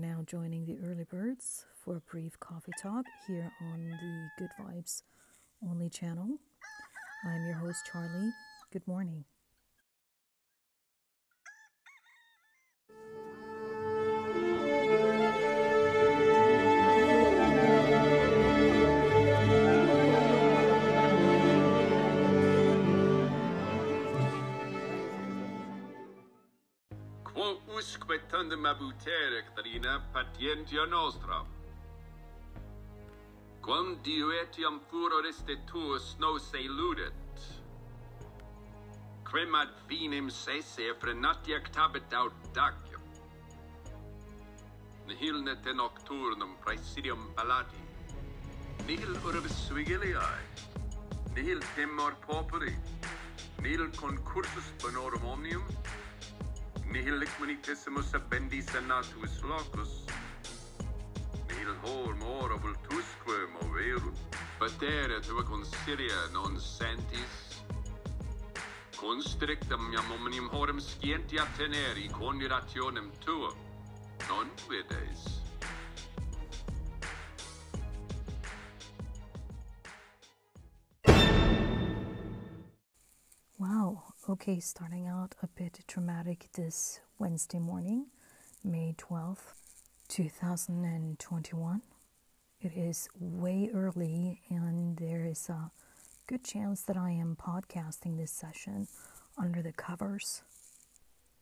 now joining the early birds for a brief coffee talk here on the Good Vibes Only channel. I'm your host, Charlie. Good morning. quo usque tandem abutere, Caterina, patientia nostra. Quam Dio etiam furor este tuus nos eludet, quem ad finem sese frenatia actabit audacia. Nihil nete nocturnum praesidium palati, nihil urbis vigiliae, nihil temor populi, nihil concursus bonorum omnium, Nihil licmunitissimus abendi senatus locus. Nihil hor mora vultusque moverunt. Patere tua consilia non sentis. Constrictam iam omnium horum scientia teneri conirationem tuum. Non vides. Okay, starting out a bit dramatic this Wednesday morning, May 12th, 2021. It is way early, and there is a good chance that I am podcasting this session under the covers.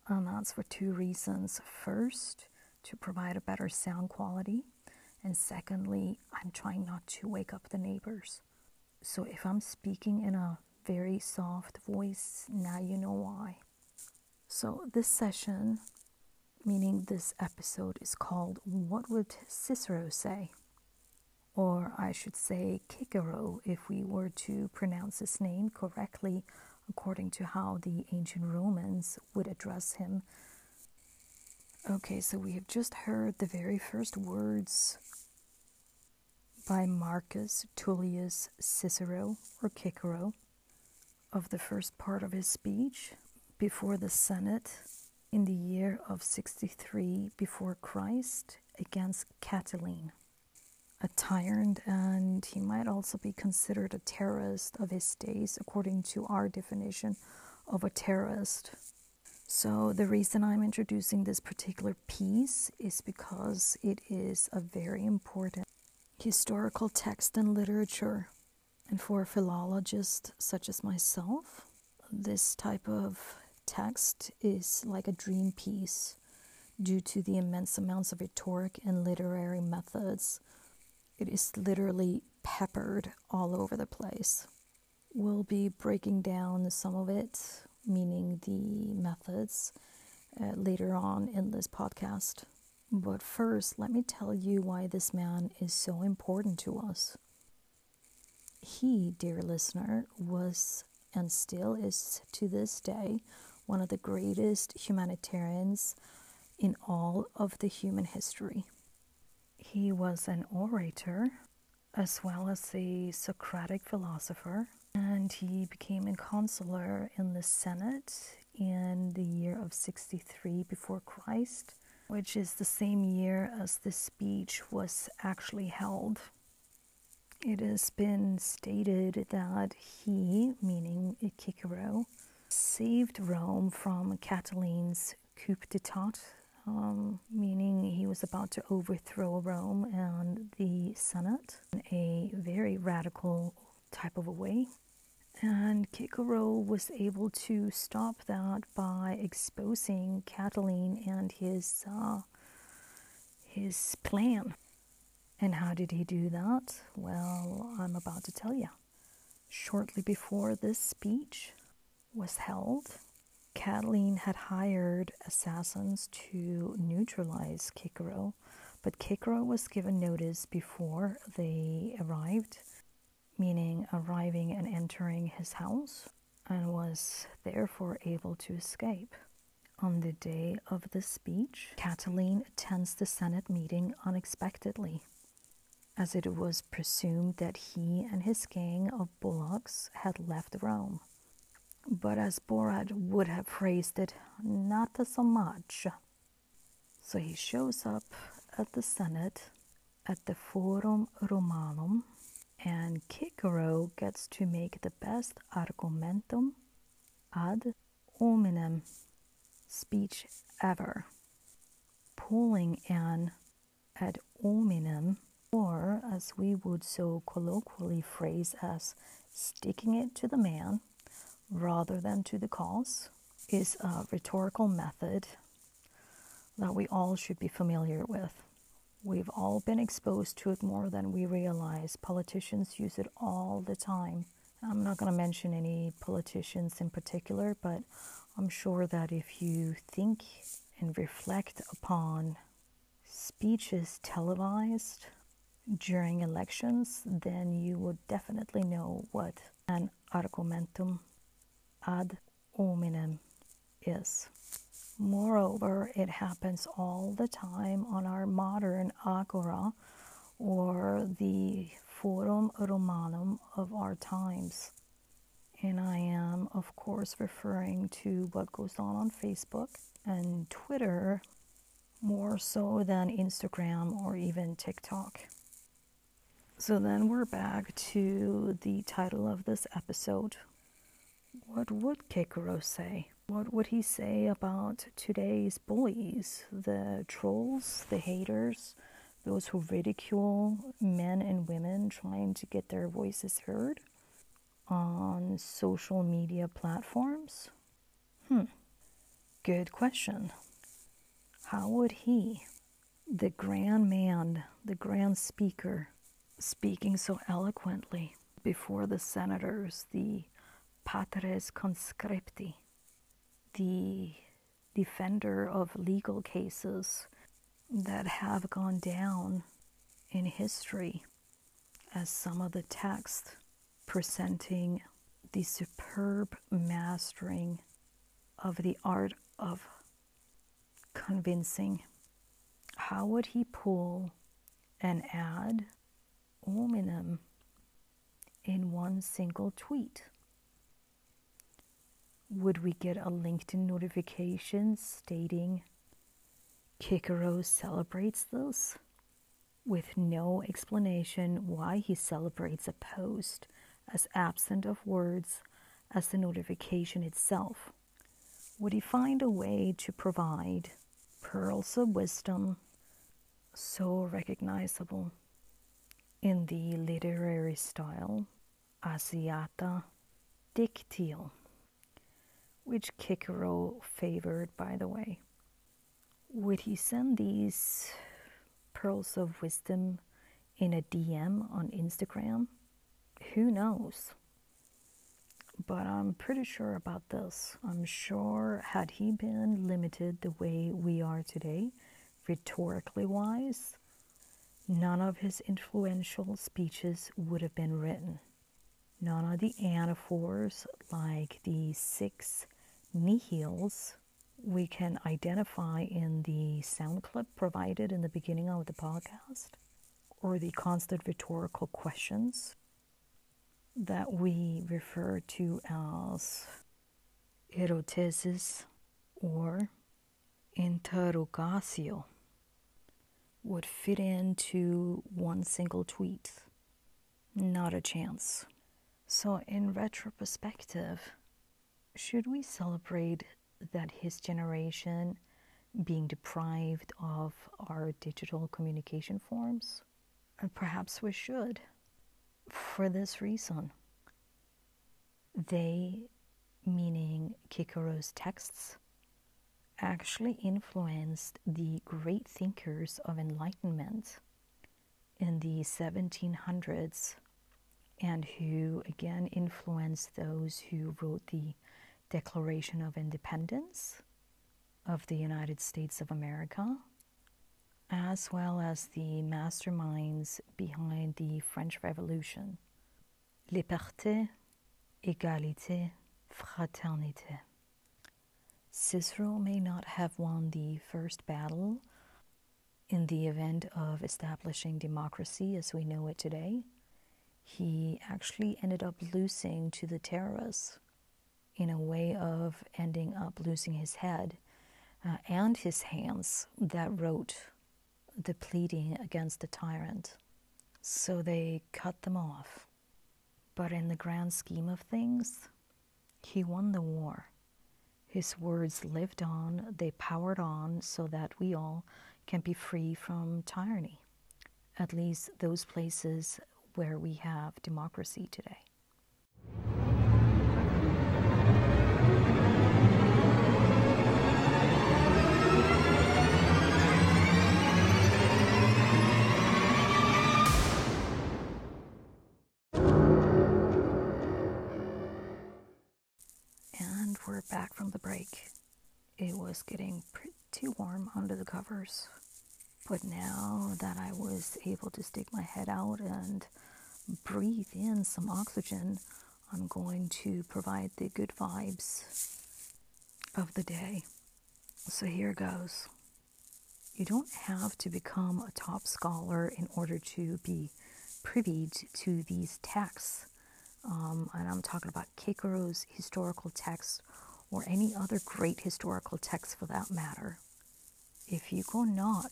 And that's for two reasons. First, to provide a better sound quality, and secondly, I'm trying not to wake up the neighbors. So if I'm speaking in a very soft voice, now you know why. So this session, meaning this episode, is called What Would Cicero Say? Or I should say Cicero if we were to pronounce his name correctly according to how the ancient Romans would address him. Okay, so we have just heard the very first words by Marcus Tullius Cicero, or Cicero, of the first part of his speech before the Senate in the year of 63 before Christ against Catiline, a tyrant, and he might also be considered a terrorist of his days, according to our definition of a terrorist. So, the reason I'm introducing this particular piece is because it is a very important historical text and literature. And for a philologist such as myself, this type of text is like a dream piece due to the immense amounts of rhetoric and literary methods. It is literally peppered all over the place. We'll be breaking down some of it, meaning the methods, uh, later on in this podcast. But first, let me tell you why this man is so important to us. He, dear listener, was and still is to this day one of the greatest humanitarians in all of the human history. He was an orator as well as a Socratic philosopher, and he became a consular in the Senate in the year of 63 before Christ, which is the same year as the speech was actually held. It has been stated that he, meaning Cicero, saved Rome from Catiline's coup d'etat, um, meaning he was about to overthrow Rome and the Senate in a very radical type of a way. And Cicero was able to stop that by exposing Catiline and his uh, his plan. And how did he do that? Well, I'm about to tell you. Shortly before this speech was held, Catiline had hired assassins to neutralize Cicero, but Cicero was given notice before they arrived, meaning arriving and entering his house, and was therefore able to escape. On the day of the speech, Catiline attends the Senate meeting unexpectedly as it was presumed that he and his gang of bullocks had left Rome. But as Borat would have phrased it, not so much. So he shows up at the Senate at the Forum Romanum, and Cicero gets to make the best argumentum ad hominem speech ever, pulling an ad hominem, or as we would so colloquially phrase as sticking it to the man rather than to the cause, is a rhetorical method that we all should be familiar with. We've all been exposed to it more than we realize. Politicians use it all the time. I'm not going to mention any politicians in particular, but I'm sure that if you think and reflect upon speeches televised during elections, then you would definitely know what an argumentum ad hominem is. Moreover, it happens all the time on our modern agora or the Forum Romanum of our times. And I am, of course, referring to what goes on on Facebook and Twitter more so than Instagram or even TikTok. So then we're back to the title of this episode. What would Cicero say? What would he say about today's bullies, the trolls, the haters, those who ridicule men and women trying to get their voices heard on social media platforms? Hmm, good question. How would he, the grand man, the grand speaker, speaking so eloquently before the senators, the patres conscripti, the defender of legal cases that have gone down in history as some of the text presenting the superb mastering of the art of convincing. How would he pull an ad hominem in one single tweet? would we get a LinkedIn notification stating Cicero celebrates this with no explanation why he celebrates a post as absent of words as the notification itself? Would he find a way to provide pearls of wisdom so recognizable in the literary style Asiata Dictio? which Cicero favored, by the way. Would he send these pearls of wisdom in a DM on Instagram? Who knows? But I'm pretty sure about this. I'm sure, had he been limited the way we are today, rhetorically wise, none of his influential speeches would have been written. None of the anaphors, like the six nihils we can identify in the sound clip provided in the beginning of the podcast or the constant rhetorical questions that we refer to as erotesis or interrogatio would fit into one single tweet. Not a chance. So, in retrospective, should we celebrate that his generation being deprived of our digital communication forms? And perhaps we should for this reason. They, meaning Cicero's texts, actually influenced the great thinkers of enlightenment in the 1700s and who again influenced those who wrote the Declaration of Independence of the United States of America, as well as the masterminds behind the French Revolution. Liberté, égalité, fraternité. Cicero may not have won the first battle in the event of establishing democracy as we know it today. He actually ended up losing to the terrorists in a way of ending up losing his head uh, and his hands that wrote the pleading against the tyrant. So they cut them off. But in the grand scheme of things, he won the war. His words lived on, they powered on so that we all can be free from tyranny. At least those places where we have democracy today. Back from the break. It was getting pretty warm under the covers. But now that I was able to stick my head out and breathe in some oxygen, I'm going to provide the good vibes of the day. So here goes. You don't have to become a top scholar in order to be privy to these texts. Um, and I'm talking about Cicero's historical text or any other great historical text for that matter. If you go knock,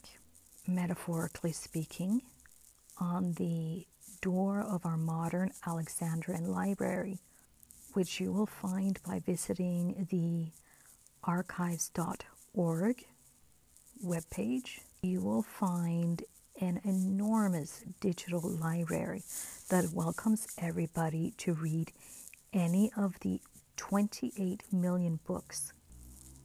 metaphorically speaking, on the door of our modern Alexandrian library, which you will find by visiting the archives.org webpage, you will find an enormous digital library that welcomes everybody to read any of the 28 million books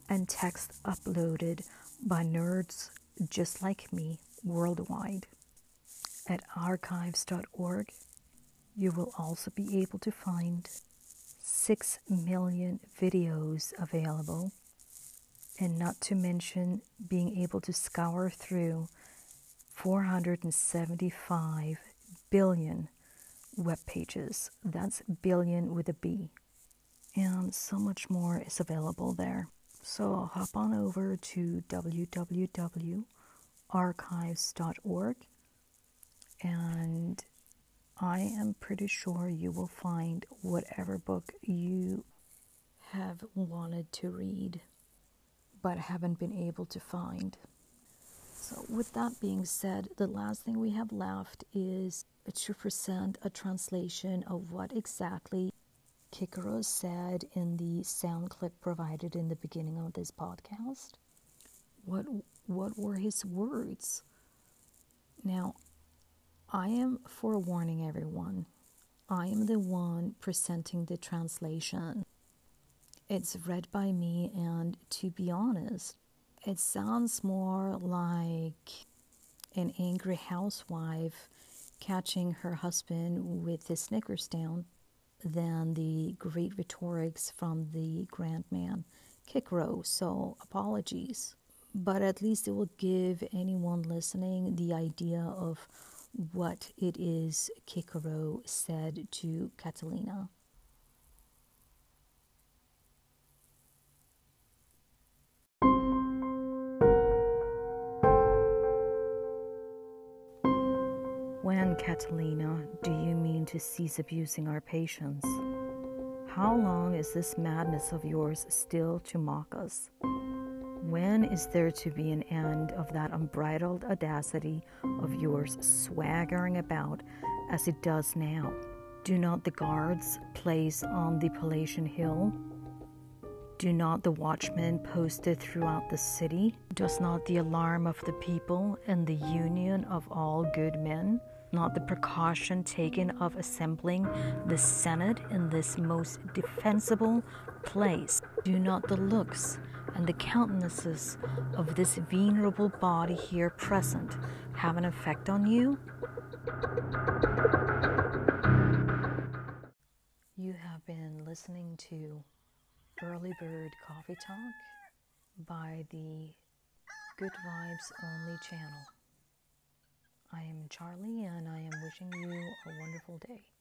and texts uploaded by nerds just like me worldwide. At archives.org, you will also be able to find 6 million videos available, and not to mention being able to scour through 475 billion web pages. That's billion with a B. And so much more is available there. So hop on over to www.archives.org and I am pretty sure you will find whatever book you have wanted to read but haven't been able to find. So, with that being said, the last thing we have left is to present a translation of what exactly Cicero said in the sound clip provided in the beginning of this podcast. What what were his words? Now, I am forewarning everyone. I am the one presenting the translation. It's read by me, and to be honest, it sounds more like an angry housewife catching her husband with his Snickers down than the great rhetorics from the grand man Cicero. So, apologies. But at least it will give anyone listening the idea of what it is Cicero said to Catilina. When, Catilina, do you mean to cease abusing our patience? How long is this madness of yours still to mock us? When is there to be an end of that unbridled audacity of yours swaggering about as it does now? Do not the guards place on the Palatian Hill? Do not the watchmen posted throughout the city? Does not the alarm of the people and the union of all good men? Not the precaution taken of assembling the Senate in this most defensible place? Do not the looks and the countenances of this venerable body here present have an effect on you? You have been listening to Early Bird Coffee Talk by the Good Vibes Only channel. I am Charlie and I am wishing you a wonderful day.